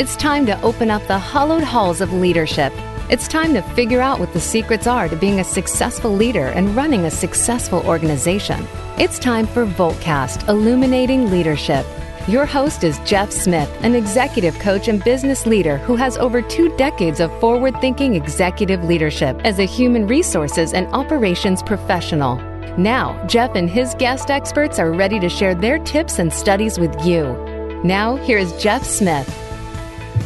It's time to open up the hollowed halls of leadership. It's time to figure out what the secrets are to being a successful leader and running a successful organization. It's time for Voltcast Illuminating Leadership. Your host is Jeff Smith, an executive coach and business leader who has over two decades of forward thinking executive leadership as a human resources and operations professional. Now, Jeff and his guest experts are ready to share their tips and studies with you. Now, here is Jeff Smith.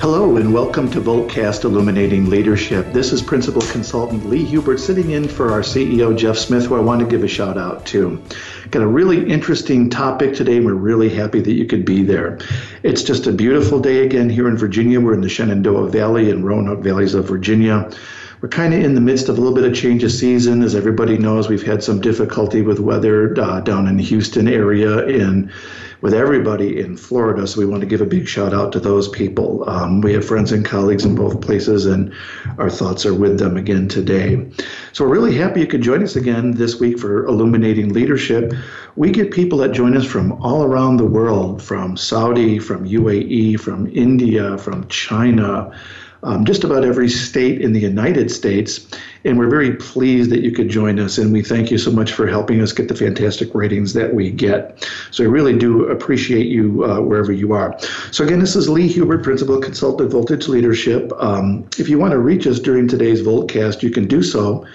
Hello and welcome to Voltcast Illuminating Leadership. This is Principal Consultant Lee Hubert sitting in for our CEO Jeff Smith, who I want to give a shout out to. Got a really interesting topic today, we're really happy that you could be there. It's just a beautiful day again here in Virginia. We're in the Shenandoah Valley and Roanoke Valleys of Virginia. We're kind of in the midst of a little bit of change of season. As everybody knows, we've had some difficulty with weather uh, down in the Houston area and with everybody in Florida. So we want to give a big shout out to those people. Um, we have friends and colleagues in both places, and our thoughts are with them again today. So we're really happy you could join us again this week for Illuminating Leadership. We get people that join us from all around the world from Saudi, from UAE, from India, from China um, just about every state in the United States. And we're very pleased that you could join us. And we thank you so much for helping us get the fantastic ratings that we get. So I really do appreciate you uh, wherever you are. So, again, this is Lee Hubert, Principal Consultant Voltage Leadership. Um, if you want to reach us during today's Voltcast, you can do so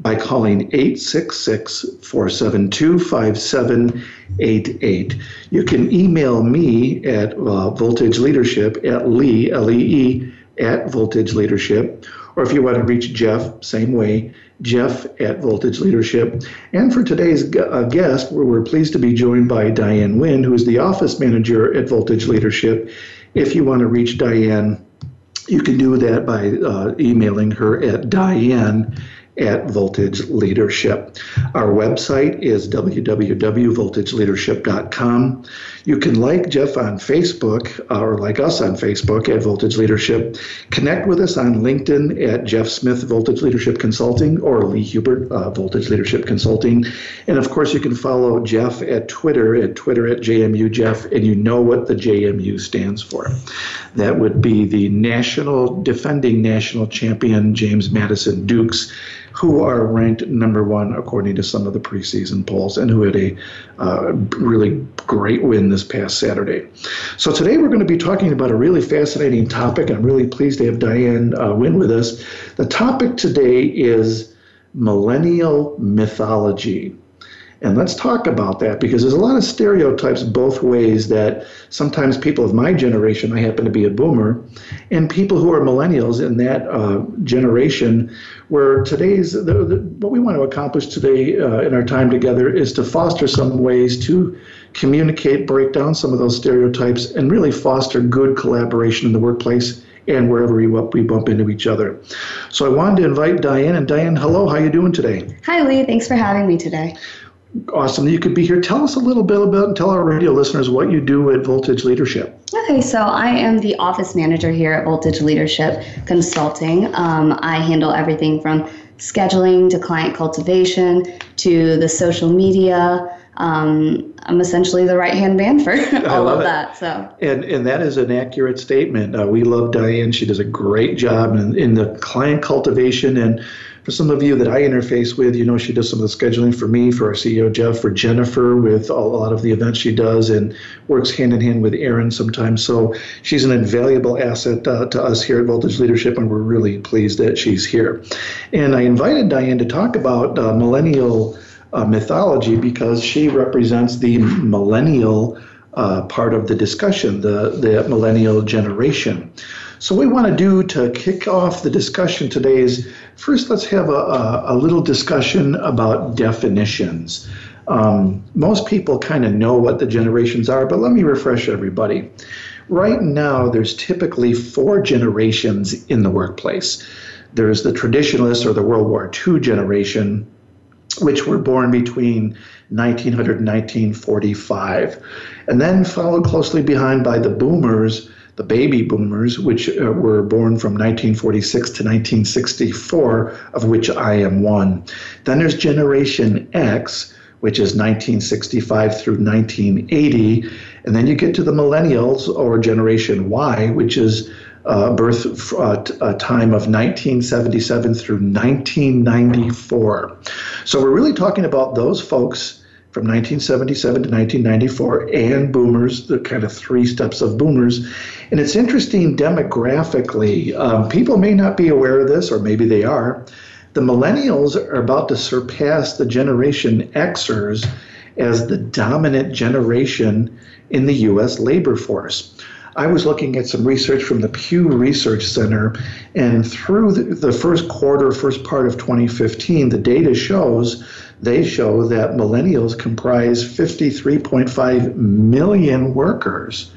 by calling 866 472 5788. You can email me at uh, voltage leadership at lee, L E E, at Voltage Leadership. Or if you want to reach Jeff, same way, Jeff at Voltage Leadership. And for today's uh, guest, we're pleased to be joined by Diane Nguyen, who is the office manager at Voltage Leadership. If you want to reach Diane, you can do that by uh, emailing her at Diane at Voltage Leadership. Our website is www.voltageleadership.com. You can like Jeff on Facebook or like us on Facebook at Voltage Leadership. Connect with us on LinkedIn at Jeff Smith Voltage Leadership Consulting or Lee Hubert uh, Voltage Leadership Consulting. And of course, you can follow Jeff at Twitter at Twitter at JMU Jeff, and you know what the JMU stands for. That would be the National Defending National Champion James Madison Dukes who are ranked number one according to some of the preseason polls and who had a uh, really great win this past Saturday. So today we're going to be talking about a really fascinating topic. I'm really pleased to have Diane uh, Nguyen with us. The topic today is millennial mythology. And let's talk about that because there's a lot of stereotypes both ways that sometimes people of my generation, I happen to be a boomer, and people who are millennials in that uh, generation, where today's, the, the, what we want to accomplish today uh, in our time together is to foster some ways to communicate, break down some of those stereotypes, and really foster good collaboration in the workplace and wherever we, we bump into each other. So I wanted to invite Diane. And Diane, hello, how you doing today? Hi, Lee. Thanks for having me today awesome that you could be here. Tell us a little bit about and tell our radio listeners what you do at Voltage Leadership. Okay, so I am the office manager here at Voltage Leadership Consulting. Um, I handle everything from scheduling to client cultivation to the social media. Um, I'm essentially the right hand man for all of it. that. So, and and that is an accurate statement. Uh, we love Diane. She does a great job in, in the client cultivation and for some of you that I interface with, you know, she does some of the scheduling for me, for our CEO Jeff, for Jennifer, with a lot of the events she does, and works hand in hand with Aaron sometimes. So she's an invaluable asset uh, to us here at Voltage Leadership, and we're really pleased that she's here. And I invited Diane to talk about uh, millennial uh, mythology because she represents the millennial uh, part of the discussion, the, the millennial generation. So, we want to do to kick off the discussion today is first let's have a, a, a little discussion about definitions. Um, most people kind of know what the generations are, but let me refresh everybody. Right now, there's typically four generations in the workplace. There's the traditionalists or the World War II generation, which were born between 1900 and 1945, and then followed closely behind by the boomers the baby boomers, which uh, were born from 1946 to 1964, of which I am one. Then there's Generation X, which is 1965 through 1980. And then you get to the millennials or Generation Y, which is uh, birth uh, uh, time of 1977 through 1994. So we're really talking about those folks from 1977 to 1994 and boomers, the kind of three steps of boomers. And it's interesting demographically. Um, people may not be aware of this, or maybe they are. The millennials are about to surpass the Generation Xers as the dominant generation in the U.S. labor force. I was looking at some research from the Pew Research Center, and through the, the first quarter, first part of 2015, the data shows they show that millennials comprise 53.5 million workers.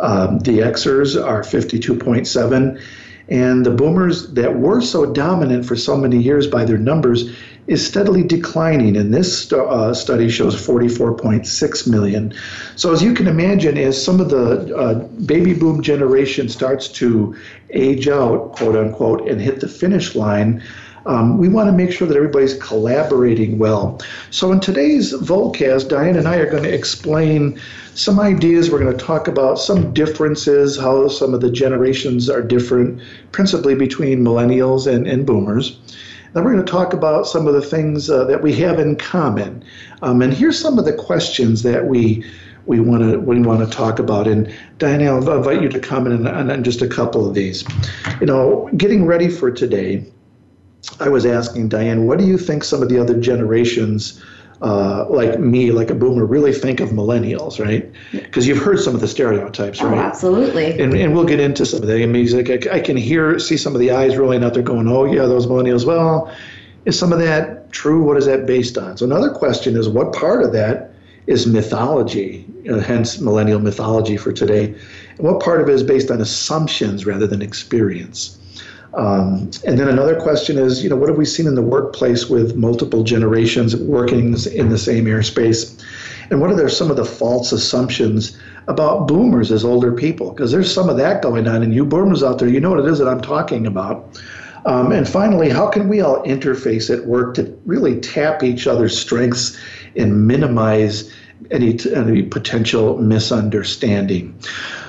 Um, the Xers are 52.7, and the boomers that were so dominant for so many years by their numbers is steadily declining, and this st- uh, study shows 44.6 million. So, as you can imagine, as some of the uh, baby boom generation starts to age out, quote unquote, and hit the finish line, um, we want to make sure that everybody's collaborating well. So, in today's Voltcast, Diane and I are going to explain some ideas. We're going to talk about some differences, how some of the generations are different, principally between millennials and, and boomers. Then we're going to talk about some of the things uh, that we have in common. Um, and here's some of the questions that we we want to we want to talk about. And Diane, I'll invite you to comment on, on just a couple of these. You know, getting ready for today I was asking Diane, what do you think some of the other generations, uh, like me, like a boomer, really think of millennials, right? Because you've heard some of the stereotypes, oh, right? absolutely. And, and we'll get into some of the I mean, like, I, I can hear, see some of the eyes rolling out there going, oh, yeah, those millennials. Well, is some of that true? What is that based on? So another question is, what part of that is mythology, uh, hence millennial mythology for today? And what part of it is based on assumptions rather than experience? Um, and then another question is, you know, what have we seen in the workplace with multiple generations working in the same airspace? And what are there some of the false assumptions about boomers as older people? Because there's some of that going on, and you boomers out there, you know what it is that I'm talking about. Um, and finally, how can we all interface at work to really tap each other's strengths and minimize any, any potential misunderstanding?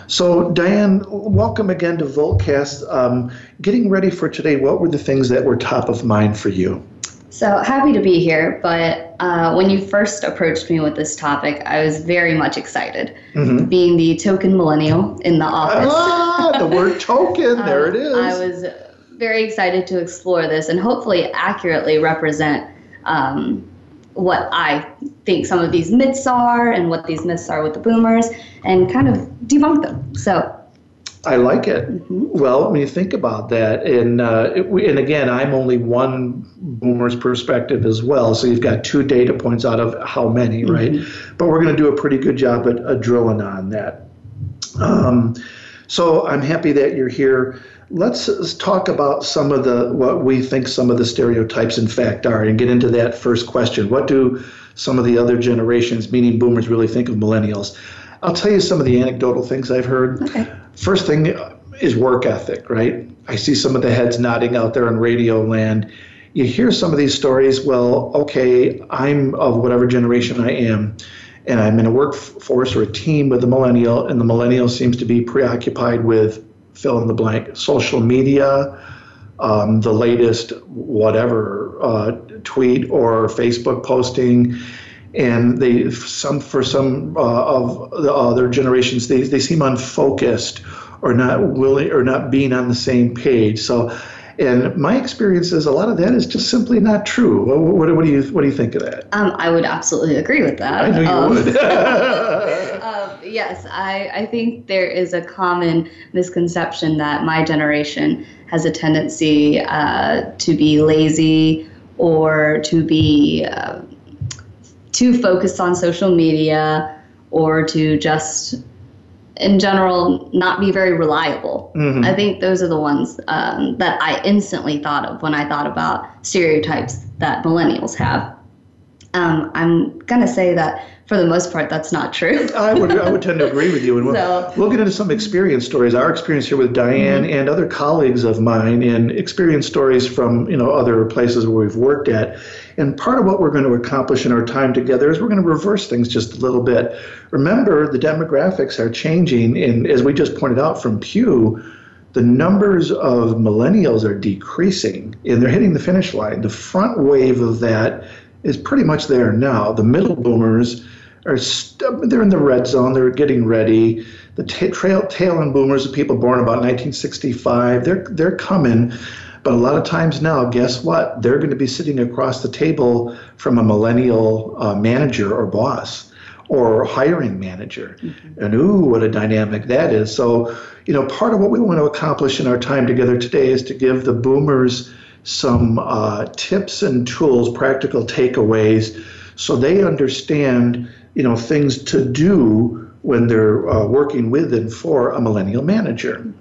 So, Diane, welcome again to Voltcast. Um, getting ready for today, what were the things that were top of mind for you? So happy to be here, but uh, when you first approached me with this topic, I was very much excited. Mm-hmm. Being the token millennial in the office. Ah, the word token, there it is. I was very excited to explore this and hopefully accurately represent um, what I think some of these myths are and what these myths are with the boomers and kind of debunk them. So I like it. Mm-hmm. Well, when you think about that, and uh, it, and again, I'm only one boomer's perspective as well. So you've got two data points out of how many, mm-hmm. right? But we're going to do a pretty good job at, at drilling on that. Um, so I'm happy that you're here let's talk about some of the what we think some of the stereotypes in fact are and get into that first question. What do some of the other generations meaning boomers really think of millennials? I'll tell you some of the anecdotal things i've heard. Okay. first thing is work ethic right? I see some of the heads nodding out there in radio land. You hear some of these stories well okay i'm of whatever generation i am and i'm in a workforce or a team with a millennial and the millennial seems to be preoccupied with fill in the blank, social media, um, the latest whatever uh, tweet or Facebook posting, and they some for some uh, of the other generations they, they seem unfocused or not willing or not being on the same page. So. And my experience is a lot of that is just simply not true. What, what, what do you what do you think of that? Um, I would absolutely agree with that. I knew you um, would. yes, I, I think there is a common misconception that my generation has a tendency uh, to be lazy or to be uh, too focused on social media or to just in general not be very reliable. Mm-hmm. I think those are the ones um, that I instantly thought of when I thought about stereotypes that millennials have. Um, I'm going to say that for the most part, that's not true. I would I would tend to agree with you, and we'll, So- we'll get into some experience stories. Our experience here with Diane Mm-hmm. and other colleagues of mine, and experience stories from you know other places where we've worked at. And part of what we're going to accomplish in our time together is we're going to reverse things just a little bit. Remember, the demographics are changing, and as we just pointed out from Pew. The numbers of millennials are decreasing and they're hitting the finish line. The front wave of that is pretty much there now. The middle boomers are st- they're in the red zone. They're getting ready. The ta trail tail end boomers, the people born about 1965, they're they're coming. But a lot of times now, guess what? They're going to be sitting across the table from a millennial uh, manager or boss or hiring manager. And ooh, what a dynamic that is. So, you know, part of what we want to accomplish in our time together today is to give the boomers some uh, tips and tools, practical takeaways, so they understand, you know, things to do when they're uh, working with and for a millennial manager.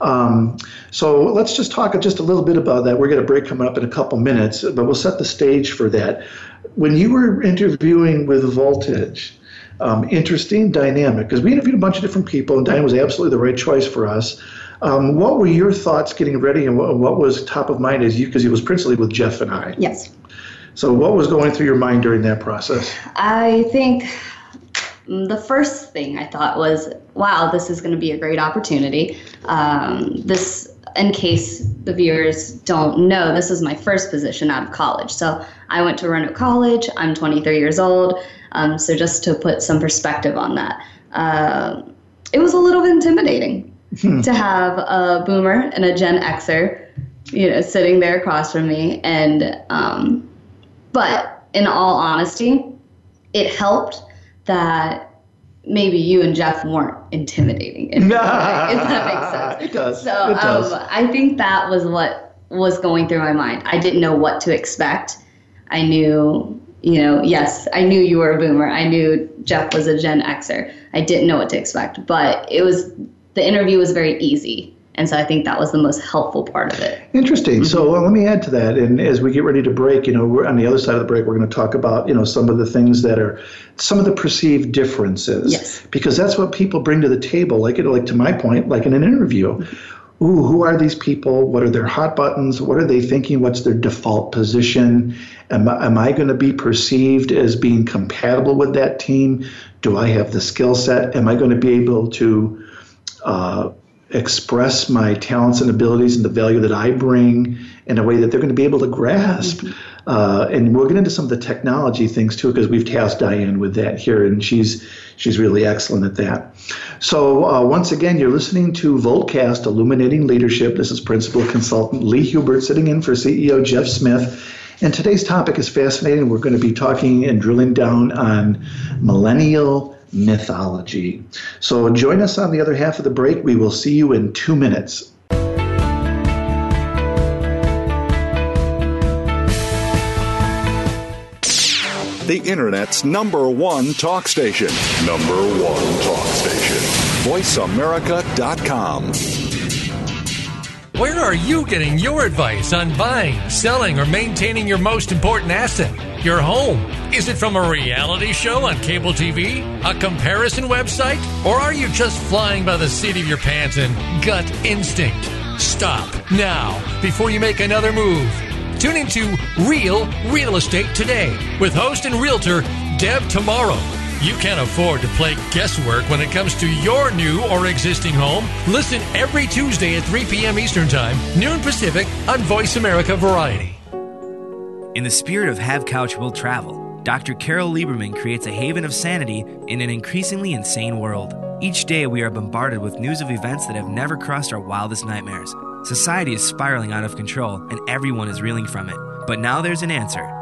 Um, so let's just talk just a little bit about that. We're going to break coming up in a couple minutes, but we'll set the stage for that. When you were interviewing with Voltage, um, interesting dynamic because we interviewed a bunch of different people, and Diane was absolutely the right choice for us. Um, what were your thoughts getting ready, and what, what was top of mind as you? Because it was principally with Jeff and I. Yes. So, what was going through your mind during that process? I think the first thing I thought was, wow, this is going to be a great opportunity. Um, this, in case the viewers don't know, this is my first position out of college. So I went to Roanoke College. I'm 23 years old. Um, so just to put some perspective on that, uh, it was a little bit intimidating to have a boomer and a Gen Xer, you know, sitting there across from me. And, um, but in all honesty, it helped that maybe you and Jeff weren't intimidating. In any if that makes sense. It does. So it does. Um, I think that was what was going through my mind. I didn't know what to expect. I knew, you know, yes, I knew you were a boomer. I knew Jeff was a Gen Xer. I didn't know what to expect, but it was the interview was very easy. And so I think that was the most helpful part of it. Interesting. So Mm-hmm. uh, let me add to that. And as we get ready to break, you know, we're on the other side of the break, we're going to talk about, you know, some of the things that are some of the perceived differences. Yes. Because that's what people bring to the table. Like, it, like to my point, like in an interview. Mm-hmm. Ooh, who are these people? What are their hot buttons? What are they thinking? What's their default position? Am, I- am I going to be perceived as being compatible with that team? Do I have the skill set? Am I going to be able to uh, express my talents and abilities and the value that I bring in a way that they're going to be able to grasp. Uh, and we'll get into some of the technology things too, because we've tasked Diane with that here, and she's she's really excellent at that. So uh, once again, you're listening to Voltcast Illuminating Leadership. This is Principal Consultant Lee Hubert sitting in for CEO Jeff Smith. And today's topic is fascinating. We're going to be talking and drilling down on millennial mythology. So join us on the other half of the break. We will see you in two minutes. The Internet's number one talk station. Number one talk station. VoiceAmerica.com. Where are you getting your advice on buying, selling, or maintaining your most important asset, your home? Is it from a reality show on cable TV, a comparison website, or are you just flying by the seat of your pants and gut instinct? Stop now before you make another move. Tune into Real Real Estate today with host and realtor Deb Tomorrow. You can't afford to play guesswork when it comes to your new or existing home. Listen every Tuesday at 3 p.m. Eastern Time, noon Pacific on Voice America Variety. In the spirit of Have Couch Will Travel, Dr. Carol Lieberman creates a haven of sanity in an increasingly insane world. Each day, we are bombarded with news of events that have never crossed our wildest nightmares. Society is spiraling out of control, and everyone is reeling from it. But now there's an answer.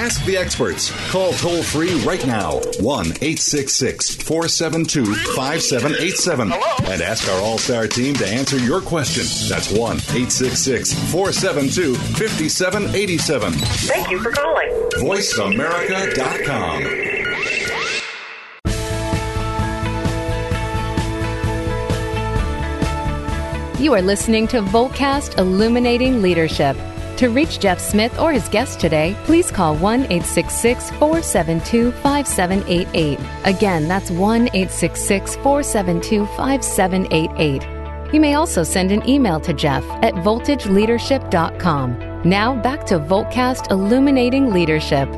Ask the experts. Call toll free right now 1 866 472 5787 and ask our All Star team to answer your question. That's 1 866 472 5787. Thank you for calling. VoiceAmerica.com. You are listening to Voltcast Illuminating Leadership. To reach Jeff Smith or his guest today, please call 1 866 472 5788. Again, that's 1 866 472 5788. You may also send an email to Jeff at voltageleadership.com. Now back to Voltcast Illuminating Leadership.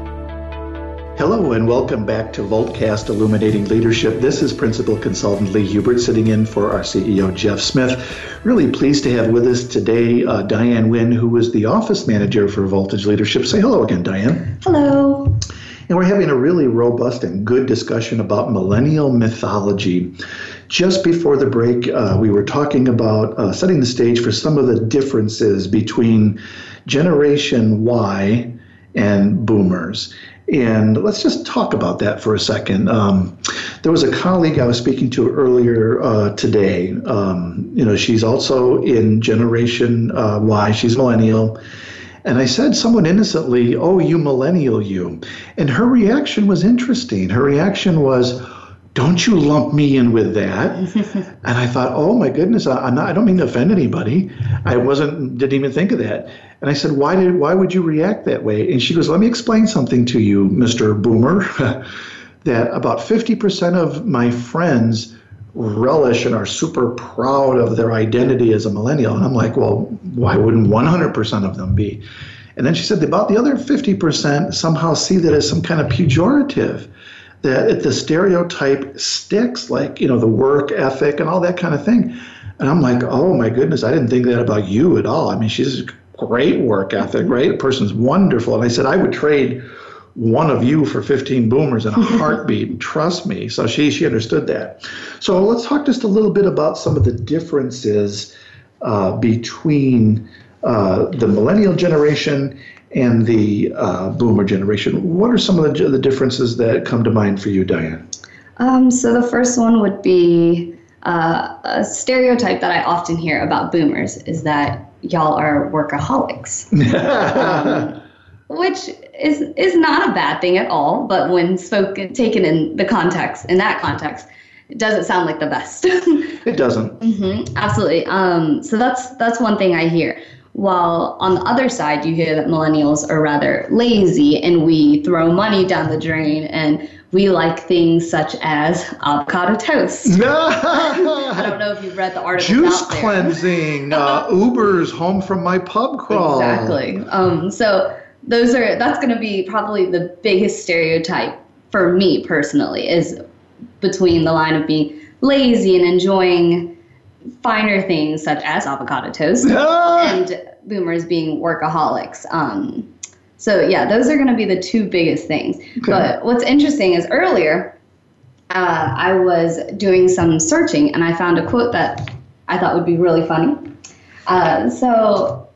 Hello and welcome back to Voltcast Illuminating Leadership. This is Principal Consultant Lee Hubert sitting in for our CEO Jeff Smith. Really pleased to have with us today uh, Diane Nguyen, who is the office manager for Voltage Leadership. Say hello again, Diane. Hello. And we're having a really robust and good discussion about millennial mythology. Just before the break, uh, we were talking about uh, setting the stage for some of the differences between Generation Y and boomers. And let's just talk about that for a second. Um, there was a colleague I was speaking to earlier uh, today. Um, you know, she's also in Generation uh, Y, she's millennial. And I said somewhat innocently, Oh, you millennial, you. And her reaction was interesting. Her reaction was, don't you lump me in with that. and I thought, oh my goodness, I, am not, I don't mean to offend anybody. I wasn't, didn't even think of that. And I said, why did, why would you react that way? And she goes, let me explain something to you, Mr. Boomer, that about 50% of my friends relish and are super proud of their identity as a millennial. And I'm like, well, why wouldn't 100% of them be? And then she said, about the other 50% somehow see that as some kind of pejorative that the stereotype sticks, like, you know, the work ethic and all that kind of thing. And I'm like, oh my goodness, I didn't think that about you at all. I mean, she's great work ethic, right? A person's wonderful. And I said, I would trade one of you for 15 boomers in a heartbeat. Trust me. So she she understood that. So let's talk just a little bit about some of the differences uh, between uh, the millennial generation and the uh, boomer generation. What are some of the, the differences that come to mind for you, Diane? Um, so the first one would be uh, a stereotype that I often hear about boomers is that y'all are workaholics, um, which is is not a bad thing at all. But when spoken taken in the context, in that context, it doesn't sound like the best. it doesn't. Mm-hmm, absolutely. Um, so that's that's one thing I hear. While on the other side, you hear that millennials are rather lazy and we throw money down the drain and we like things such as avocado toast. I don't know if you've read the article. Juice cleansing, uh, Uber's home from my pub crawl. Exactly. Um, so those are that's going to be probably the biggest stereotype for me personally is between the line of being lazy and enjoying finer things such as avocado toast and boomers being workaholics. Um, so yeah, those are going to be the two biggest things. Okay. But what's interesting is earlier uh, I was doing some searching and I found a quote that I thought would be really funny. Uh, so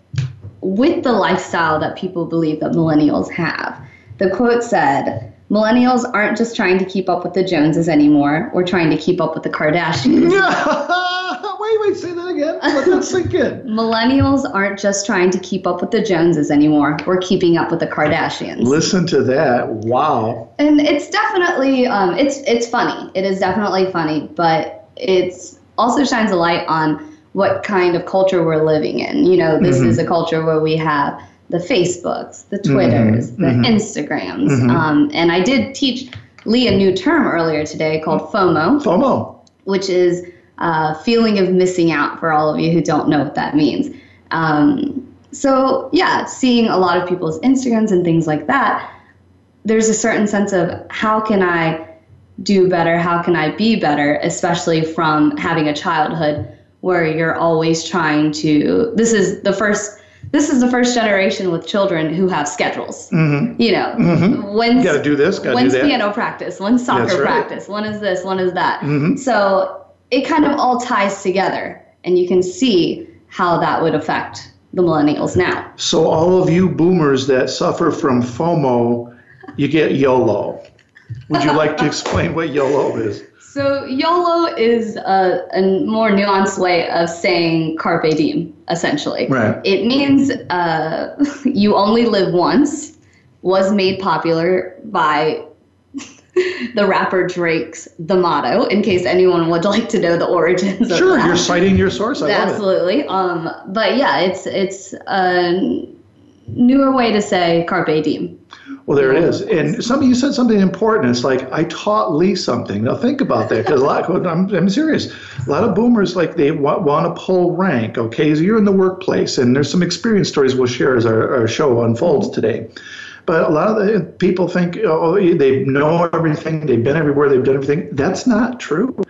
with the lifestyle that people believe that millennials have, the quote said, Millennials aren't just trying to keep up with the Joneses anymore. We're trying to keep up with the Kardashians. wait, wait, say that again. Let that sink in. Millennials aren't just trying to keep up with the Joneses anymore. We're keeping up with the Kardashians. Listen to that. Wow. And it's definitely um, it's it's funny. It is definitely funny, but it's also shines a light on what kind of culture we're living in. You know, this mm-hmm. is a culture where we have the Facebooks, the Twitters, mm-hmm. the mm-hmm. Instagrams. Mm-hmm. Um, and I did teach Lee a new term earlier today called FOMO. FOMO. Which is a feeling of missing out for all of you who don't know what that means. Um, so, yeah, seeing a lot of people's Instagrams and things like that, there's a certain sense of how can I do better? How can I be better? Especially from having a childhood where you're always trying to. This is the first. This is the first generation with children who have schedules. Mm-hmm. You know, Mhm. when's Got to do this. Got to do when's that. piano practice? When's soccer right. practice? When is this? When is that? Mhm. So it kind of all ties together, and you can see how that would affect the millennials now. So all of you boomers that suffer from FOMO, you get YOLO. Would you like to explain what YOLO is? So YOLO is a, a more nuanced way of saying carpe diem, essentially. Right. It means uh, you only live once. Was made popular by the rapper Drake's "The Motto." In case anyone would like to know the origins of Sure, that. you're citing your source. I love it. Absolutely. Um, but yeah, it's it's a newer way to say carpe diem. Well, there it is. And some you said something important. It's like I taught Lee something. Now think about that, because a lot. I'm, I'm serious. A lot of boomers like they wa- want to pull rank. Okay, so you're in the workplace, and there's some experience stories we'll share as our, our show unfolds today. But a lot of the people think, oh, they know everything. They've been everywhere. They've done everything. That's not true.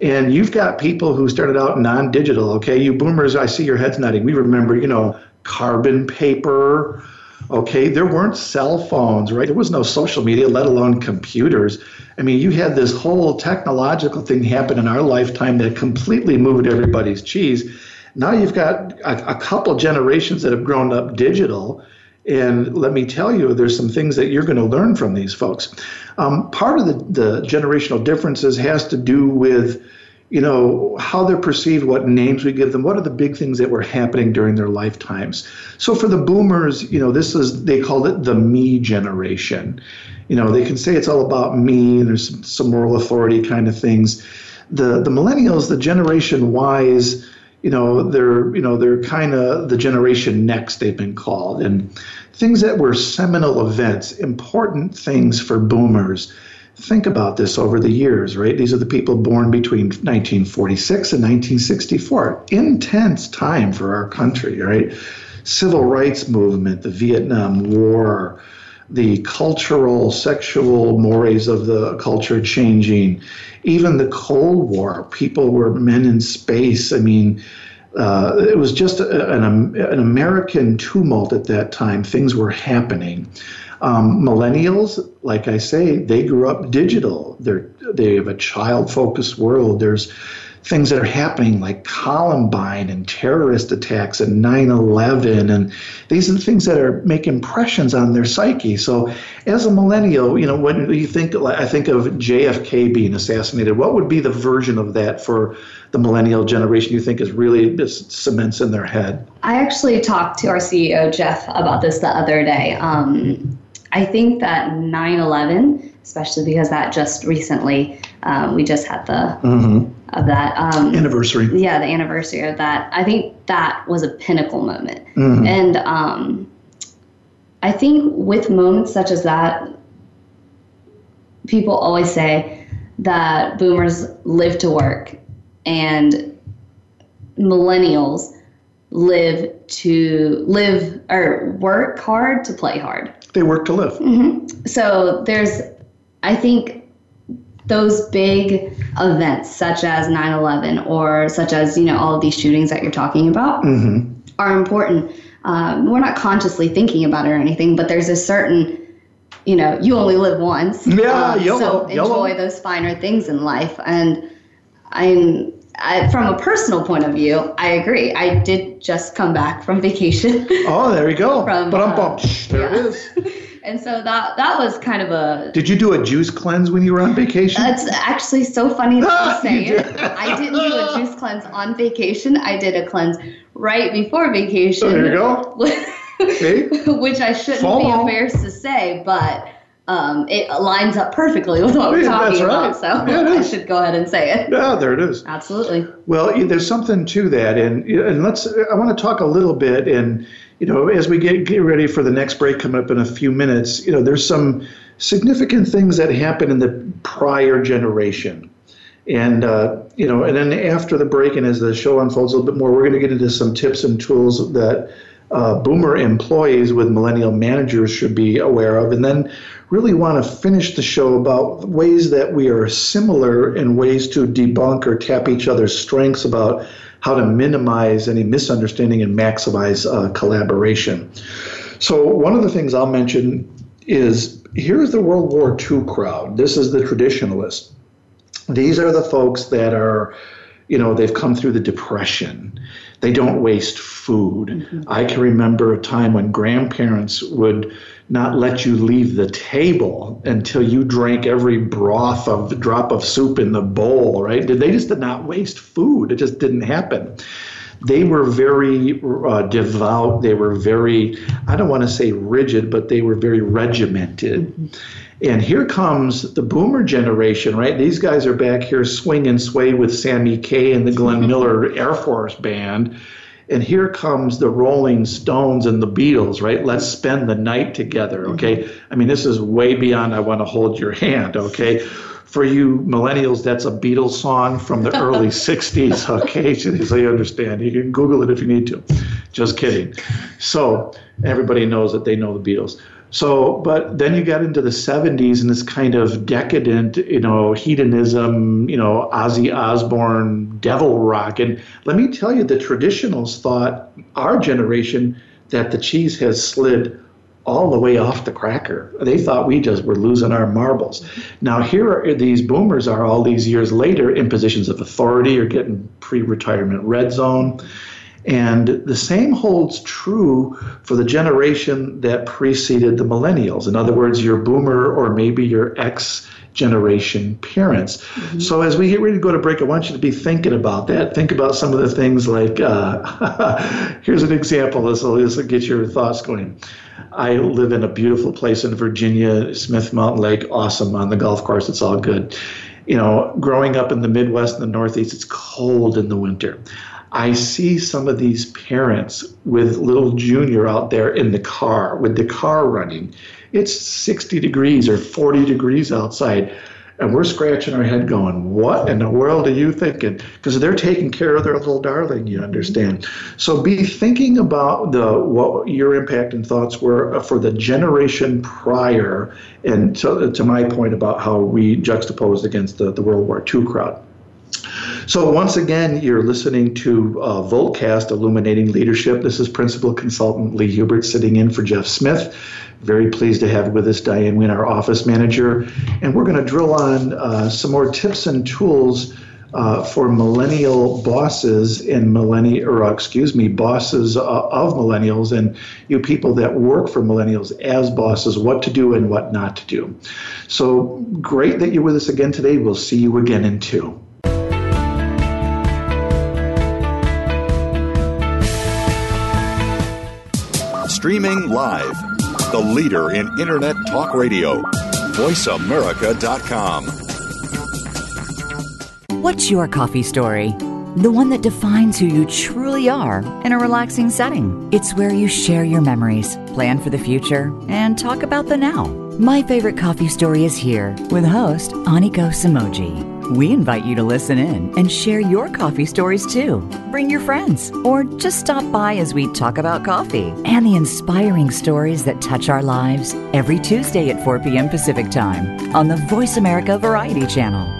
And you've got people who started out non-digital. Okay, you boomers, I see your heads nodding. We remember, you know, carbon paper. Okay, there weren't cell phones, right? There was no social media, let alone computers. I mean, you had this whole technological thing happen in our lifetime that completely moved everybody's cheese. Now you've got a, a couple generations that have grown up digital. And let me tell you, there's some things that you're going to learn from these folks. Um, part of the, the generational differences has to do with you know, how they're perceived, what names we give them, what are the big things that were happening during their lifetimes. So for the boomers, you know, this is, they called it the me generation. You know, they can say it's all about me and there's some, moral authority kind of things. The, the millennials, the generation Ys, you know, they're, you know, they're kind of the generation next they've been called and things that were seminal events, important things for boomers think about this over the years, right? These are the people born between 1946 and 1964. Intense time for our country, right? Civil rights movement, the Vietnam War, the cultural, sexual mores of the culture changing, even the Cold War. People were men in space. I mean, uh, it was just an, an American tumult at that time. Things were happening. Um, millennials, like I say, they grew up digital. They're they have a child-focused world. There's things that are happening like Columbine and terrorist attacks and 9/11, and these are the things that are make impressions on their psyche. So, as a millennial, you know, when you think, I think of JFK being assassinated. What would be the version of that for the millennial generation? You think is really just cements in their head? I actually talked to our CEO Jeff about this the other day. Um, I think that 9/11, especially because that just recently, um, we just had the Mm-hmm. Of that. Um, Anniversary. yeah, the anniversary of that. I think that was a pinnacle moment. Mhm. And um, I think with moments such as that, people always say that boomers live to work and millennials live to live or work hard to play hard. They work to live. So there's, I think, those big events such as 9/11 or such as you know all of these shootings that you're talking about Mm-hmm. are important. Um, we're not consciously thinking about it or anything, but there's a certain, you know, you only live once. Yeah, Um, YOLO, So YOLO. enjoy those finer things in life. And I'm, I, from a personal point of view, I agree. I did just come back from vacation. Oh, there we go. From, but I'm uh, bumped. There it yeah. is. and so that that was kind of a Did you do a juice cleanse when you were on vacation? That's actually so funny that you ah, say it. I didn't do a juice cleanse on vacation. I did a cleanse right before vacation. Oh, there you go. Which I shouldn't FOMO. be embarrassed to say, but um, it lines up perfectly with what we're talking right. about. So Yeah, I should go ahead and say it. Yeah, there it is. Absolutely. Well, there's something to that, and and let's. I want to talk a little bit, and you know, as we get get ready for the next break coming up in a few minutes, you know, there's some significant things that happen in the prior generation, and uh, you know, and then after the break, and as the show unfolds a little bit more, we're going to get into some tips and tools that. Uh, boomer employees with millennial managers should be aware of. And then really want to finish the show about ways that we are similar and ways to debunk or tap each other's strengths about how to minimize any misunderstanding and maximize uh, collaboration. So, one of the things I'll mention is here's the World War II crowd. This is the traditionalists. These are the folks that are, you know, they've come through the Depression. They don't waste food. Mm-hmm. I can remember a time when grandparents would not let you leave the table until you drank every broth of drop of soup in the bowl, right? They just did not waste food. It just didn't happen they were very uh, devout. They were very, I don't want to say rigid, but they were very regimented. And here comes the boomer generation, right? These guys are back here swing and sway with Sammy Kaye and the Glenn Miller Air Force Band. And here comes the Rolling Stones and the Beatles, right? Let's spend the night together, okay? Mm-hmm. I mean, this is way beyond I want to hold your hand, okay? for you millennials, that's a Beatles song from the early 60s, okay? So you understand. You can Google it if you need to. Just kidding. So everybody knows that they know the Beatles. So, but then you got into the 70s and this kind of decadent, you know, hedonism, you know, Ozzy Osbourne, devil rock. And let me tell you, the traditionals thought, our generation, that the cheese has slid all the way off the cracker. They thought we just were losing our marbles. Now here are these boomers are all these years later in positions of authority or getting pre-retirement red zone. And the same holds true for the generation that preceded the millennials. In other words, your boomer or maybe your X generation parents. Mm-hmm. So as we get ready to go to break, I want you to be thinking about that. Think about some of the things like uh, here's an example. This will, this will get your thoughts going. I live in a beautiful place in Virginia, Smith Mountain Lake, awesome on the golf course. It's all good. You know, growing up in the Midwest and the Northeast, it's cold in the winter. I see some of these parents with little junior out there in the car with the car running. It's 60 degrees or 40 degrees outside. And we're scratching our head going, what in the world are you thinking? Because they're taking care of their little darling, you understand. So be thinking about the what your impact and thoughts were uh, for the generation prior, and to, to my point about how we juxtaposed against the, the World War II crowd. So, once again, you're listening to uh, Voltcast Illuminating Leadership. This is Principal Consultant Lee Hubert sitting in for Jeff Smith. Very pleased to have with us Diane Nguyen, our office manager. And we're going to drill on uh, some more tips and tools uh, for millennial bosses and millennial, or uh, excuse me, bosses uh, of millennials and you people that work for millennials as bosses, what to do and what not to do. So great that you're with us again today. We'll see you again in two. Streaming live the leader in Internet talk radio. VoiceAmerica.com. What's your coffee story? The one that defines who you truly are in a relaxing setting. It's where you share your memories, plan for the future, and talk about the now. My favorite coffee story is here with host Aniko Samoji. We invite you to listen in and share your coffee stories too. Bring your friends or just stop by as we talk about coffee and the inspiring stories that touch our lives every Tuesday at 4 p.m. Pacific Time on the Voice America Variety Channel.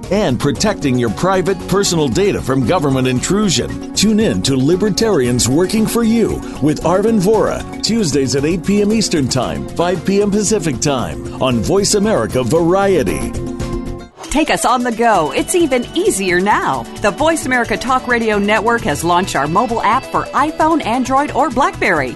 and protecting your private personal data from government intrusion. Tune in to Libertarians Working for You with Arvin Vohra, Tuesdays at 8 p.m. Eastern Time, 5 p.m. Pacific Time on Voice America Variety. Take us on the go. It's even easier now. The Voice America Talk Radio Network has launched our mobile app for iPhone, Android, or Blackberry.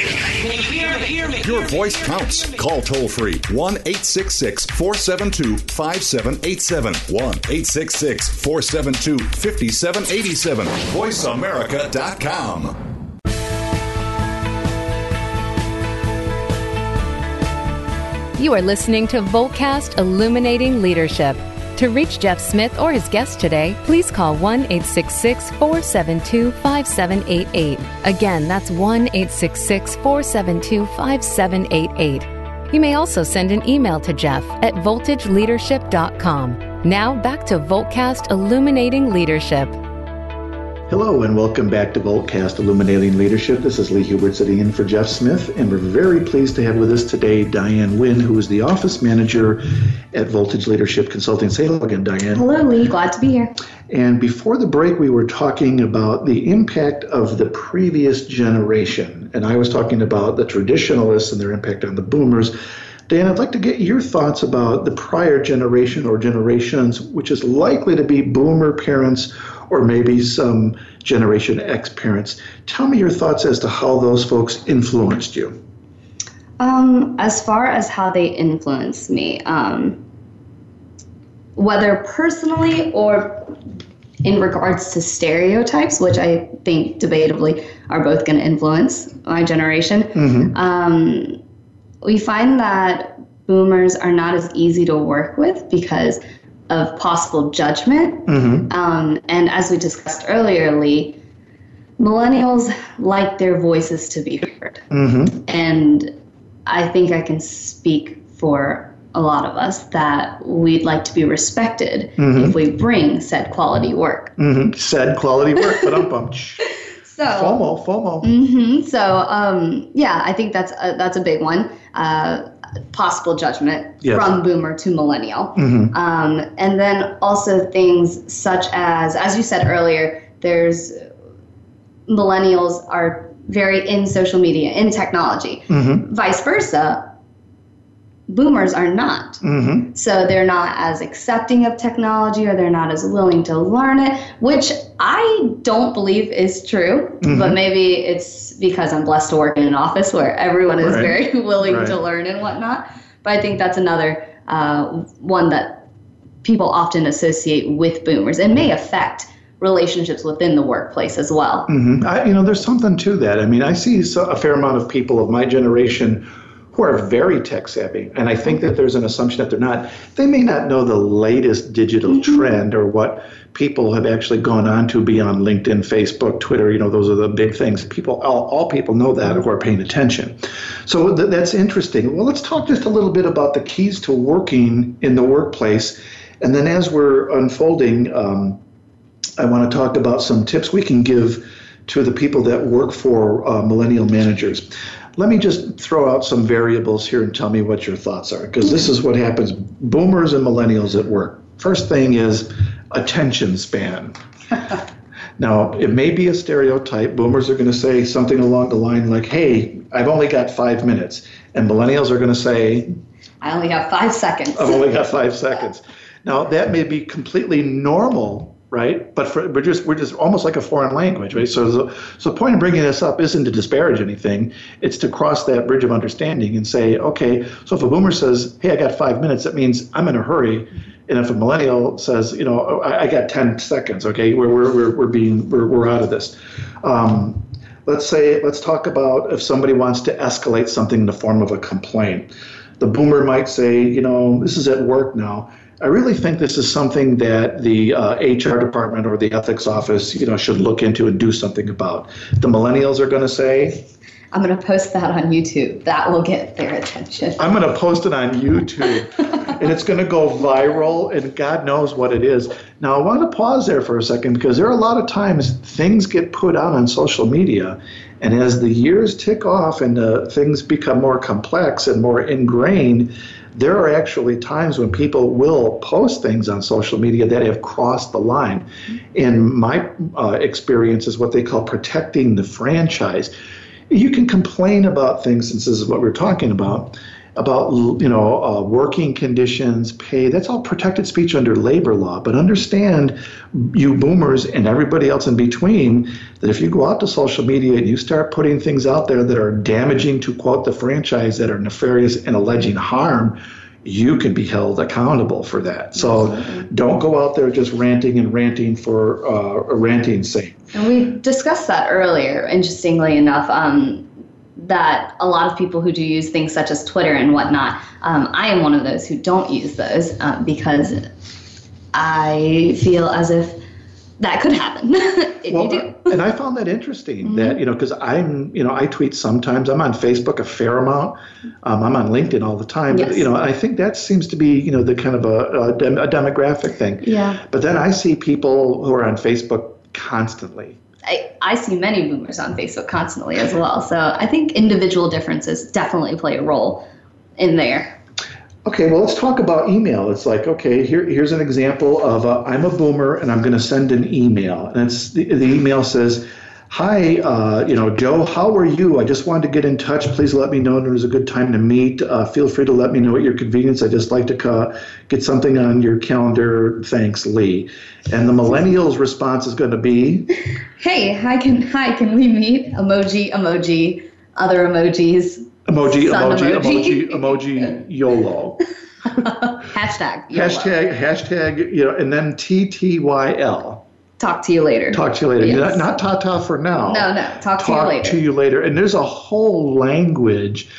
your voice counts. Call toll free 1 866 472 5787. 1 866 472 5787. VoiceAmerica.com. You are listening to Voltcast Illuminating Leadership. To reach Jeff Smith or his guest today, please call 1 866 472 5788. Again, that's 1 866 472 5788. You may also send an email to Jeff at voltageleadership.com. Now back to Voltcast Illuminating Leadership. Hello and welcome back to Voltcast Illuminating Leadership. This is Lee Hubert sitting in for Jeff Smith, and we're very pleased to have with us today Diane Nguyen, who is the office manager at Voltage Leadership Consulting. Say hello again, Diane. Hello, Lee. Glad to be here. And before the break, we were talking about the impact of the previous generation, and I was talking about the traditionalists and their impact on the boomers. Dan, I'd like to get your thoughts about the prior generation or generations, which is likely to be boomer parents or maybe some Generation X parents. Tell me your thoughts as to how those folks influenced you. Um, as far as how they influenced me, um, whether personally or in regards to stereotypes, which I think debatably are both going to influence my generation, mm-hmm. um, we find that boomers are not as easy to work with because of possible judgment. Mm-hmm. Um, and as we discussed earlier, Lee, millennials like their voices to be heard. Mm-hmm. And I think I can speak for a lot of us that we'd like to be respected mm-hmm. if we bring said quality work. Mm-hmm. Said quality work, but I'm bummed. So FOMO, FOMO. Mm-hmm, so um, yeah, I think that's a, that's a big one. Uh, possible judgment yes. from boomer to millennial. Mm-hmm. Um, and then also things such as, as you said earlier, there's millennials are very in social media, in technology. Mm-hmm. Vice versa, boomers are not. Mm-hmm. So they're not as accepting of technology or they're not as willing to learn it, which I don't believe is true, mm-hmm. but maybe it's because I'm blessed to work in an office where everyone is right. very willing right. to learn and whatnot. But I think that's another uh, one that people often associate with boomers and may affect relationships within the workplace as well. Mm-hmm. I, you know, there's something to that. I mean, I see so, a fair amount of people of my generation who are very tech savvy. And I think that there's an assumption that they're not. They may not know the latest digital mm-hmm. trend or what people have actually gone on to beyond LinkedIn, Facebook, Twitter. You know, those are the big things. People, all, all people know that who are paying attention. So th- that's interesting. Well, let's talk just a little bit about the keys to working in the workplace. And then as we're unfolding, um, I want to talk about some tips we can give to the people that work for uh, millennial managers. Let me just throw out some variables here and tell me what your thoughts are, because this is what happens boomers and millennials at work. First thing is attention span. now, it may be a stereotype. Boomers are going to say something along the line like, hey, I've only got five minutes. And millennials are going to say, I only have five seconds. I've only got five seconds. Now, that may be completely normal right? But for, we're just we're just almost like a foreign language, right? So, the, so the point of bringing this up isn't to disparage anything; it's to cross that bridge of understanding and say, okay, so if a boomer says, "Hey, I got five minutes," that means I'm in a hurry. And if a millennial says, you know, I, I got 10 seconds, okay, we're, we're, we're, being, we're, we're out of this. Um, let's say, let's talk about if somebody wants to escalate something in the form of a complaint. The boomer might say, you know, this is at work now I really think this is something that the uh, HR department or the ethics office, you know, should look into and do something about. The millennials are going to say, I'm going to post that on YouTube. That will get their attention. I'm going to post it on YouTube and it's going to go viral and God knows what it is. Now, I want to pause there for a second because there are a lot of times things get put out on social media And as the years tick off and uh, things become more complex and more ingrained, there are actually times when people will post things on social media that have crossed the line. In my uh, experience, is what they call protecting the franchise. You can complain about things, and this is what we're talking about, about you know uh, working conditions, pay. That's all protected speech under labor law. But understand, you boomers and everybody else in between, that if you go out to social media and you start putting things out there that are damaging to quote the franchise, that are nefarious and alleging harm. You can be held accountable for that. So don't go out there just ranting and ranting for uh, ranting's sake. And we discussed that earlier, interestingly enough. Um, that a lot of people who do use things such as Twitter and whatnot, um, I am one of those who don't use those uh, because I feel as if that could happen if well, you do. and I found that interesting that, you know, because I'm, you know, I tweet sometimes. I'm on Facebook a fair amount. Um, I'm on LinkedIn all the time. Yes. But, you know, I think that seems to be, you know, the kind of a, a, dem- a demographic thing. Yeah. But then I see people who are on Facebook constantly. I, I see many boomers on Facebook constantly as well. So I think individual differences definitely play a role in there. Okay, well, let's talk about email. It's like, okay, here, here's an example of I'm a boomer and I'm going to send an email. And it's the, the email says, Hi, uh, you know, Joe, how are you? I just wanted to get in touch. Please let me know when there's a good time to meet. Uh, feel free to let me know at your convenience. I just like to uh, get something on your calendar. Thanks, Lee. And the millennials' response is going to be, Hey, hi, can hi, can we meet? Emoji, emoji, other emojis. emoji, emoji, emoji. emoji, emoji, YOLO. Hashtag. YOLO. Hashtag, hashtag, you know, and then TTYL. Talk to you later. Talk to you later. Yes. Not, not ta ta for now. No, no. Talk, to you later. Talk later. to you later. And there's a whole language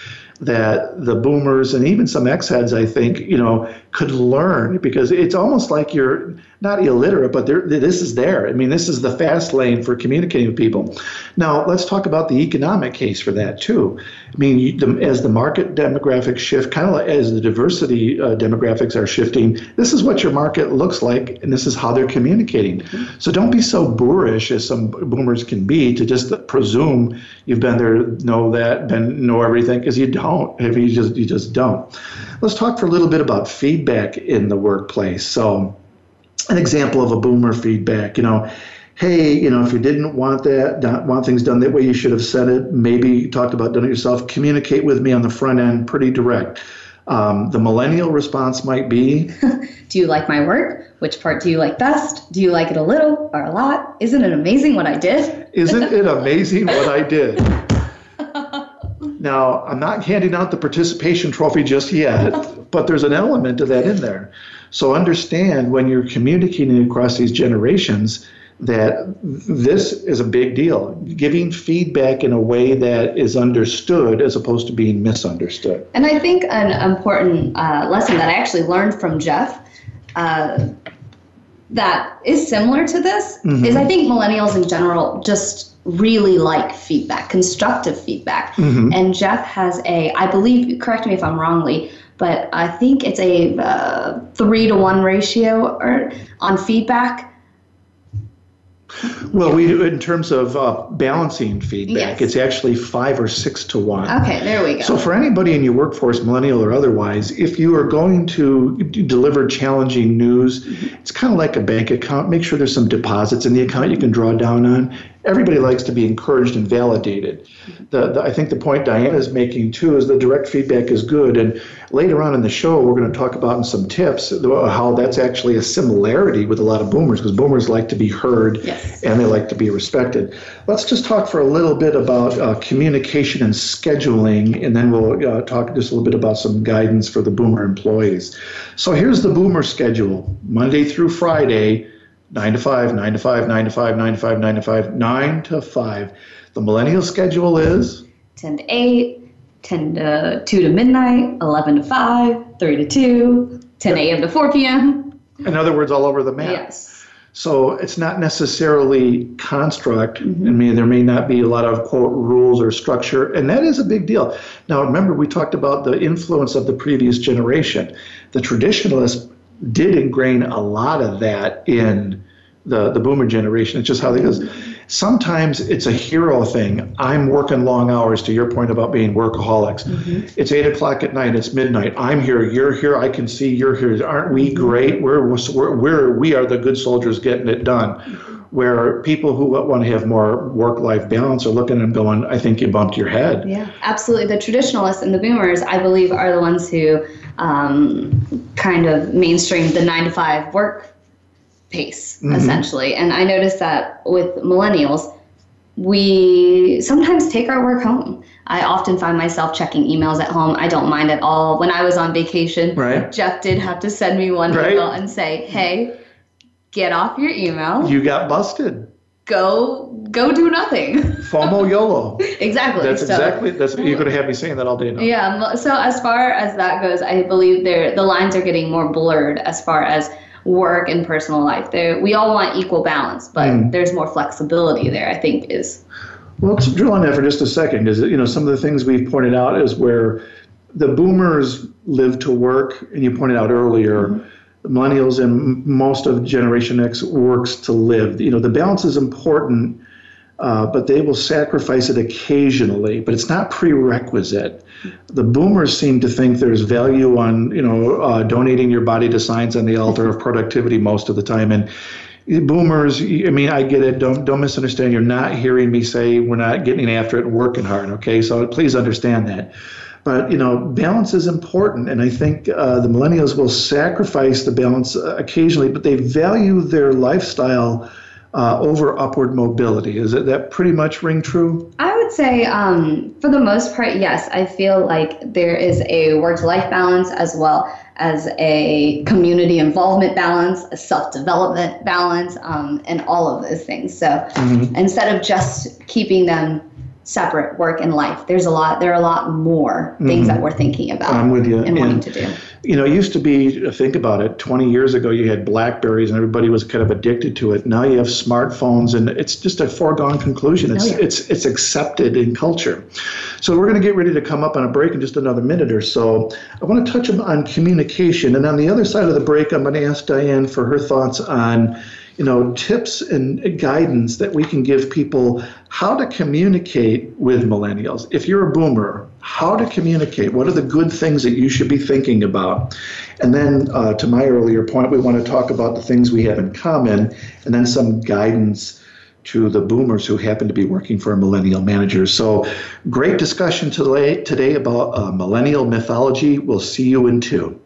that the boomers and even some ex-heads, I think, you know, could learn because it's almost like you're not illiterate, but this is there. I mean, this is the fast lane for communicating with people. Now, let's talk about the economic case for that too. I mean, you, the, as the market demographics shift, kind of like as the diversity uh, demographics are shifting, this is what your market looks like, and this is how they're communicating. So don't be so boorish as some boomers can be to just presume you've been there, know that, been know everything, because you don't. If you just you just don't. Let's talk for a little bit about feedback in the workplace. So, an example of a boomer feedback, you know hey, you know, if you didn't want that, not want things done that way, you should have said it. Maybe you talked about doing it yourself. Communicate with me on the front end, pretty direct. Um, the millennial response might be, Do you like my work? Which part do you like best? Do you like it a little or a lot? Isn't it amazing what I did? Isn't it amazing what I did? Now, I'm not handing out the participation trophy just yet, but there's an element of that in there. So understand when you're communicating across these generations that this is a big deal. Giving feedback in a way that is understood as opposed to being misunderstood. And I think an important uh, lesson that I actually learned from Jeff uh, that is similar to this Mhm. is I think millennials in general just really like feedback, constructive feedback. Mhm. And Jeff has a, I believe, correct me if I'm wrongly, but I think it's a uh, three to one ratio or on feedback. Well, we do in terms of uh, balancing feedback. Yes. It's actually five or six to one. Okay, there we go. So, for anybody in your workforce, millennial or otherwise, if you are going to deliver challenging news, it's kind of like a bank account. Make sure there's some deposits in the account you can draw down on. Everybody likes to be encouraged and validated. The, the, I think the point Diana is making too is the direct feedback is good. And later on in the show, we're going to talk about in some tips how that's actually a similarity with a lot of boomers because boomers like to be heard Yes. and they like to be respected. Let's just talk for a little bit about uh, communication and scheduling, and then we'll uh, talk just a little bit about some guidance for the boomer employees. So here's the boomer schedule Monday through Friday, 9 to 5, 9 to 5, 9 to 5, 9 to 5, 9 to 5, 9 to 5. The millennial schedule is 10 to 8, 10 to 2 to midnight, 11 to 5, 3 to 2, 10 a.m. to 4 p.m. in other words, all over the map. Yes. So it's not necessarily construct. Mm-hmm. I mean, there may not be a lot of quote rules or structure, and that is a big deal. Now, remember, we talked about the influence of the previous generation. The traditionalists did ingrain a lot of that in the, the boomer generation. It's just how it is. Sometimes it's a hero thing. I'm working long hours, to your point about being workaholics. Mm-hmm. It's eight o'clock at night, it's midnight. I'm here, you're here, I can see you're here. Aren't we great? We're, we're, we're, we are the good soldiers getting it done. Where people who want to have more work life balance are looking and going, I think you bumped your head. Yeah, absolutely. The traditionalists and the boomers, I believe, are the ones who um, kind of mainstream the nine to five work pace, mm-hmm. essentially. And I noticed that with millennials, we sometimes take our work home. I often find myself checking emails at home. I don't mind at all. When I was on vacation, right. Jeff did have to send me one right. email and say, "Hey, get off your email. You got busted. Go go do nothing." FOMO YOLO. exactly. That's so, exactly that's you're going to have me saying that all day now. Yeah. So as far as that goes, I believe there the lines are getting more blurred as far as work and personal life. There, we all want equal balance, but mm. there's more flexibility there. I think is. Well, let's drill on that for just a second, because you know some of the things we've pointed out is where the boomers live to work, and you pointed out earlier. Mm-hmm. Millennials and most of Generation X works to live. You know, the balance is important, uh, but they will sacrifice it occasionally, but it's not prerequisite. The boomers seem to think there's value on, you know, uh, donating your body to science on the altar of productivity most of the time. And boomers, I mean, I get it. Don't don't misunderstand. You're not hearing me say we're not getting after it and working hard. Okay, so please understand that. But you know, balance is important, and I think uh, the millennials will sacrifice the balance occasionally, but they value their lifestyle uh, over upward mobility. Is it that pretty much ring true? I would say, um, for the most part, yes. I feel like there is a work-life balance as well as a community involvement balance, a self-development balance, um, and all of those things. So mm-hmm. instead of just keeping them separate work and life. There's a lot. There are a lot more things mm-hmm. that we're thinking about. I'm with you. And, and wanting to do. You know, it used to be. Think about it. 20 years ago, you had Blackberries, and everybody was kind of addicted to it. Now you have smartphones, and it's just a foregone conclusion. It's oh, yeah. it's it's accepted in culture. So we're going to get ready to come up on a break in just another minute or so. I want to touch on communication, and on the other side of the break, I'm going to ask Diane for her thoughts on you know, tips and guidance that we can give people how to communicate with millennials. If you're a boomer, how to communicate. What are the good things that you should be thinking about? And then, uh, to my earlier point, we want to talk about the things we have in common and then some guidance to the boomers who happen to be working for a millennial manager. So, great discussion today, today about uh, millennial mythology. We'll see you in two.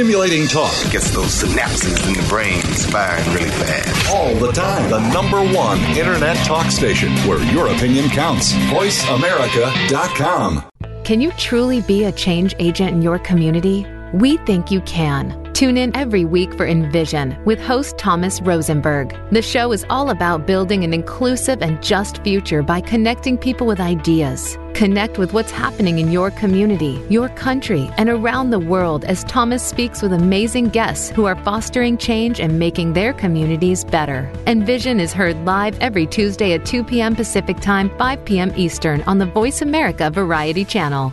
Stimulating talk. Gets those synapses in the brain firing really fast. All the time. The number one internet talk station where your opinion counts. VoiceAmerica.com. Can you truly be a change agent in your community? We think you can. Tune in every week for Envision with host Thomas Rosenberg. The show is all about building an inclusive and just future by connecting people with ideas. Connect with what's happening in your community, your country, and around the world as Thomas speaks with amazing guests who are fostering change and making their communities better. Envision is heard live every Tuesday at 2 p.m. Pacific Time, 5 p.m. Eastern on the Voice America Variety Channel.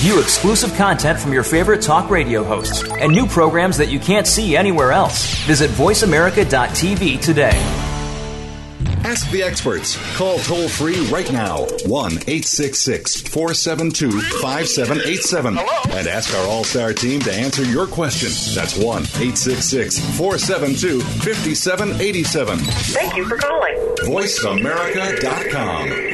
View exclusive content from your favorite talk radio hosts and new programs that you can't see anywhere else. Visit VoiceAmerica.tv today. Ask the experts. Call toll free right now 1 866 472 5787 and ask our All Star team to answer your question. That's 1 866 472 5787. Thank you for calling. VoiceAmerica.com.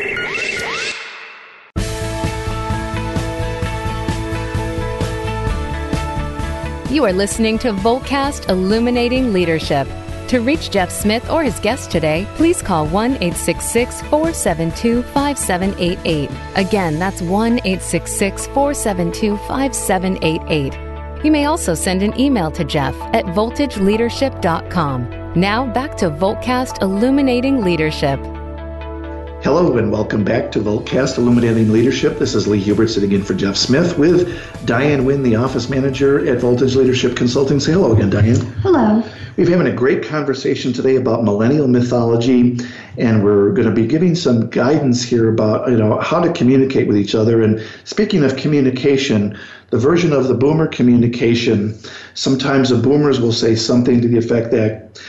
You are listening to Voltcast Illuminating Leadership. To reach Jeff Smith or his guest today, please call 1 866 472 5788. Again, that's 1 866 472 5788. You may also send an email to Jeff at voltageleadership.com. Now back to Voltcast Illuminating Leadership. Hello and welcome back to Voltcast Illuminating Leadership. This is Lee Hubert sitting in for Jeff Smith with Diane Nguyen, the office manager at Voltage Leadership Consulting. Say hello again, Diane. Hello. We've having a great conversation today about millennial mythology, and we're going to be giving some guidance here about you know how to communicate with each other. And speaking of communication, the version of the boomer communication, sometimes the boomers will say something to the effect that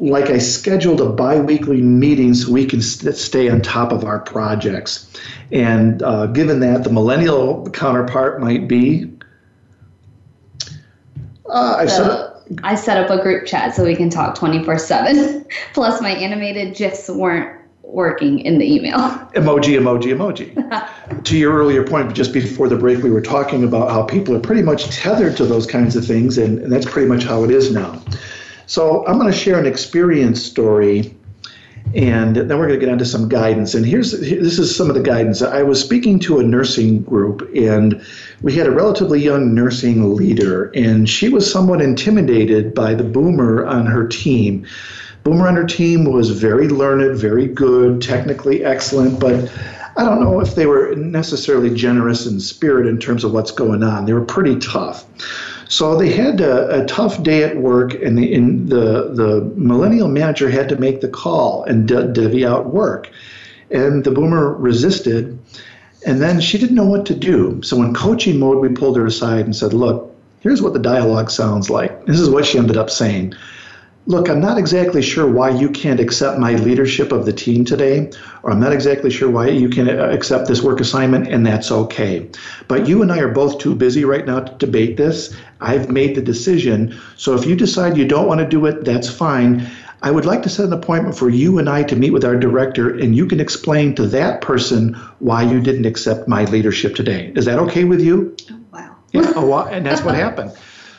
like I scheduled a biweekly meeting so we can st- stay on top of our projects. And uh, given that, the millennial counterpart might be. Uh, I, set up, I set up a group chat so we can talk 24 7. Plus, my animated GIFs weren't working in the email. Emoji, emoji, emoji. to your earlier point, just before the break, we were talking about how people are pretty much tethered to those kinds of things, and, and that's pretty much how it is now. So I'm going to share an experience story, and then we're going to get into some guidance. And here's this is some of the guidance. I was speaking to a nursing group, and we had a relatively young nursing leader, and she was somewhat intimidated by the boomer on her team. Boomer on her team was very learned, very good, technically excellent, but I don't know if they were necessarily generous in spirit in terms of what's going on. They were pretty tough. So they had a, a tough day at work, and the, the, the millennial manager had to make the call and divvy out work. And the boomer resisted, and then she didn't know what to do. So in coaching mode, we pulled her aside and said, Look, here's what the dialogue sounds like. This is what she ended up saying. Look, I'm not exactly sure why you can't accept my leadership of the team today, or I'm not exactly sure why you can accept this work assignment, and that's okay. But you and I are both too busy right now to debate this. I've made the decision. So if you decide you don't want to do it, that's fine. I would like to set an appointment for you and I to meet with our director, and you can explain to that person why you didn't accept my leadership today. Is that okay with you? Oh, wow. Yeah, oh, and that's what happened.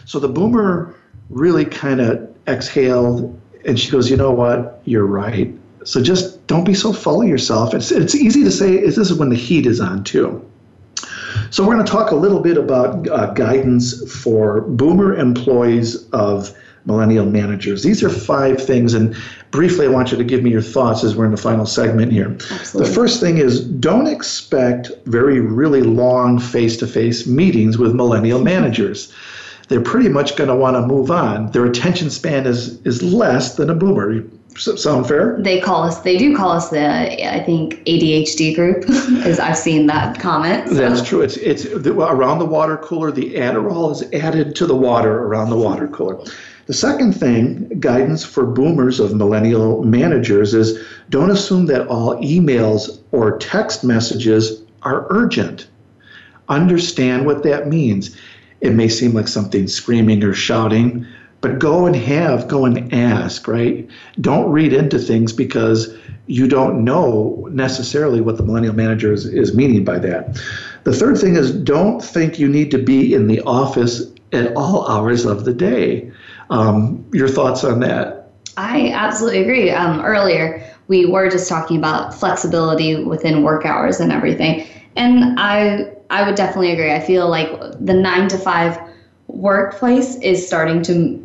So the boomer really kind of exhaled, and she goes, "You know what? You're right. So just don't be so full of yourself. It's it's easy to say. Is this is when the heat is on too." So we're going to talk a little bit about uh, guidance for boomer employees of millennial managers. These are five things, and briefly, I want you to give me your thoughts as we're in the final segment here. Absolutely. The first thing is don't expect very, really long face to face meetings with millennial managers they're pretty much going to want to move on. Their attention span is is less than a boomer. Sound fair? They call us. They do call us the I think ADHD group, as I've seen that comment. So. That's true. It's it's around the water cooler. The Adderall is added to the water around the water cooler. The second thing, guidance for boomers of millennial managers, is don't assume that all emails or text messages are urgent. Understand what that means it may seem like something screaming or shouting, but go and have, go and ask, right? Don't read into things because you don't know necessarily what the millennial manager is, is meaning by that. The third thing is don't think you need to be in the office at all hours of the day. Um, your thoughts on that? I absolutely agree. Um, earlier, we were just talking about flexibility within work hours and everything. And I I would definitely agree. I feel like the nine to five workplace is starting to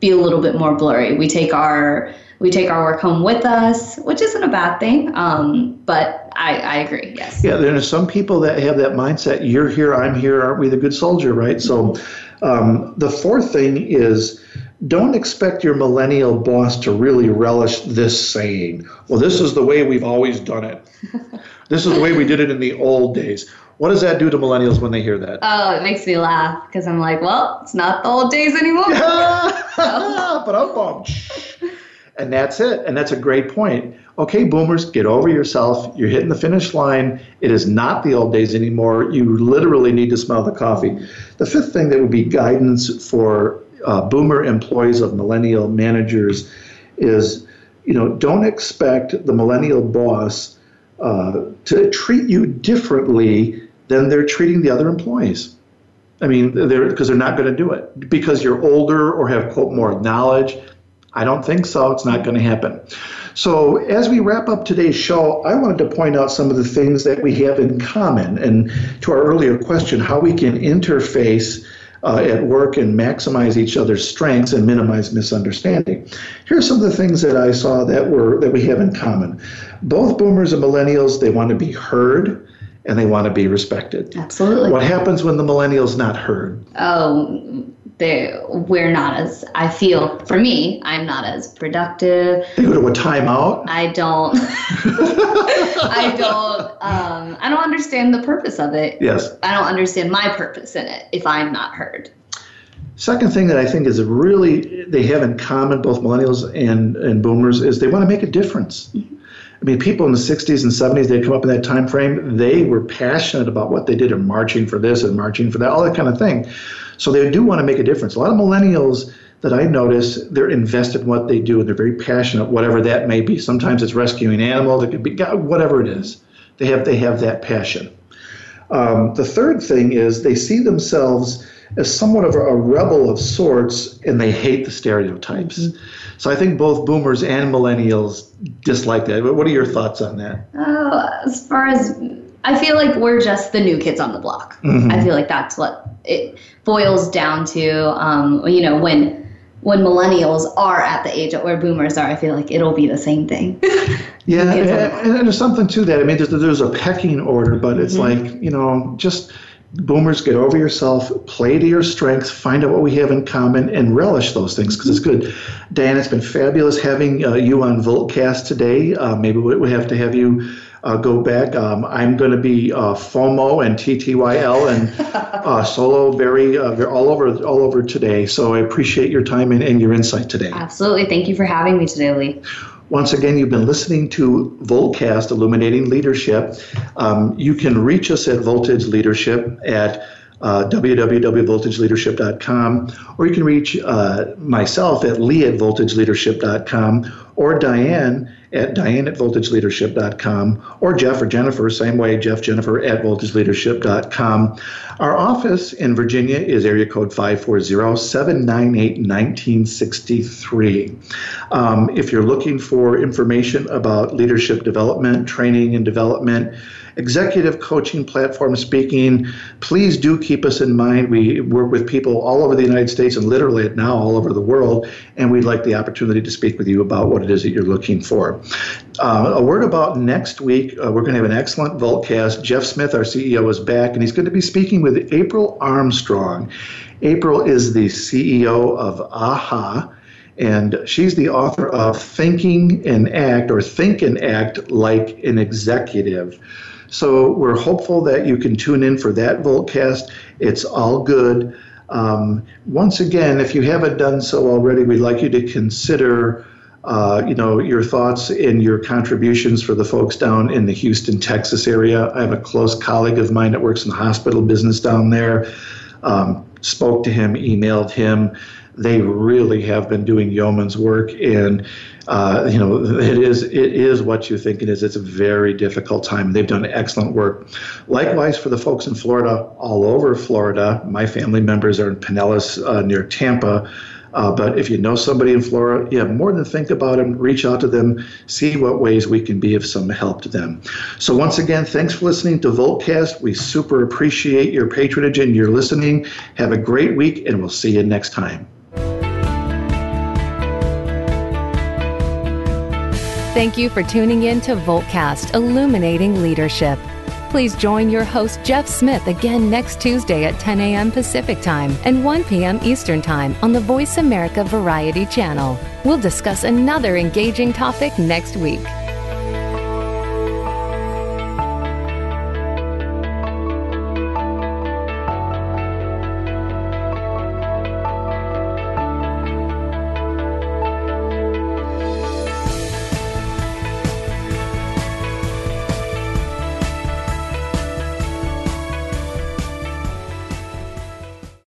be a little bit more blurry. We take our we take our work home with us, which isn't a bad thing. Um, but I, I agree. Yes. Yeah, there are some people that have that mindset. You're here, I'm here. Aren't we the good soldier? Right. So, um, the fourth thing is don't expect your millennial boss to really relish this saying. Well, this is the way we've always done it. this is the way we did it in the old days. What does that do to millennials when they hear that? Oh, it makes me laugh because I'm like, well, it's not the old days anymore. but I'm bummed. And that's it. And that's a great point. Okay, boomers, get over yourself. You're hitting the finish line. It is not the old days anymore. You literally need to smell the coffee. The fifth thing that would be guidance for uh, boomer employees of millennial managers is, you know, don't expect the millennial boss uh, to treat you differently then they're treating the other employees. I mean, they're because they're not going to do it because you're older or have quote more knowledge. I don't think so. It's not going to happen. So, as we wrap up today's show, I wanted to point out some of the things that we have in common. And to our earlier question, how we can interface uh, at work and maximize each other's strengths and minimize misunderstanding. Here are some of the things that I saw that were that we have in common. Both boomers and millennials, they want to be heard and they want to be respected. Absolutely. What happens when the millennials not heard? Oh, they we're not as I feel for me, I'm not as productive. They go to a timeout. I don't I don't um I don't understand the purpose of it. Yes. I don't understand my purpose in it if I'm not heard. Second thing that I think is really they have in common, both millennials and, and boomers, is they want to make a difference. Mm-hmm. I mean, people in the 60s and 70s, they come up in that time frame, they were passionate about what they did and marching for this and marching for that, all that kind of thing. So they do want to make a difference. A lot of millennials that I notice, they're invested in what they do and they're very passionate, whatever that may be. Sometimes it's rescuing animals, it could be whatever it is. They have they have that passion. Um, the third thing is they see themselves as somewhat of a, a rebel of sorts, and they hate the stereotypes. Mm-hmm. So I think both boomers and millennials dislike that. What are your thoughts on that? Oh, as far as I feel like we're just the new kids on the block. Mm-hmm. I feel like that's what it boils down to. Um, you know, when when millennials are at the age where boomers are, I feel like it'll be the same thing. yeah, and, and, there's something to that. I mean, there's, there's a pecking order, but it's mm-hmm. like you know, just boomers get over yourself play to your strengths find out what we have in common and relish those things because it's good. Dan it's been fabulous having uh, you on voltcast today. Uh, maybe we have to have you uh, go back. Um, i'm going to be uh, fomo and ttyl and uh, solo very, uh, very all over all over today. So i appreciate your time and, and your insight today. Absolutely. Thank you for having me today lee once again, you've been listening to Voltcast Illuminating Leadership. Um, you can reach us at Voltage Leadership at uh, www.voltageleadership.com, or you can reach uh, myself at lee at voltageleadership.com, or Diane at diane at voltageleadership.com, or Jeff or Jennifer, same way, Jeff Jennifer at voltageleadership.com. Our office in Virginia is area code 540 798 1963. Um, if you're looking for information about leadership development, training and development, executive coaching platform speaking, please do keep us in mind. We work with people all over the United States and literally now all over the world, and we'd like the opportunity to speak with you about what it is that you're looking for. Uh, a word about next week. Uh, we're going to have an excellent Voltcast. Jeff Smith, our CEO, is back, and he's going to be speaking with April Armstrong. April is the CEO of AHA and she's the author of Thinking and Act or Think and Act Like an Executive. So we're hopeful that you can tune in for that Voltcast. It's all good. Um, once again, if you haven't done so already, we'd like you to consider. Uh, you know your thoughts and your contributions for the folks down in the Houston, Texas area. I have a close colleague of mine that works in the hospital business down there. Um, spoke to him, emailed him. They really have been doing yeoman's work, and uh, you know, it is it is what you think it is. It's a very difficult time. They've done excellent work. Likewise for the folks in Florida, all over Florida. My family members are in Pinellas uh, near Tampa. Uh, but if you know somebody in Florida, yeah, more than think about them, reach out to them, see what ways we can be of some help to them. So once again, thanks for listening to Voltcast. We super appreciate your patronage and your listening. Have a great week, and we'll see you next time. Thank you for tuning in to Voltcast Illuminating Leadership. Please join your host, Jeff Smith, again next Tuesday at 10 a.m. Pacific Time and 1 p.m. Eastern Time on the Voice America Variety Channel. We'll discuss another engaging topic next week.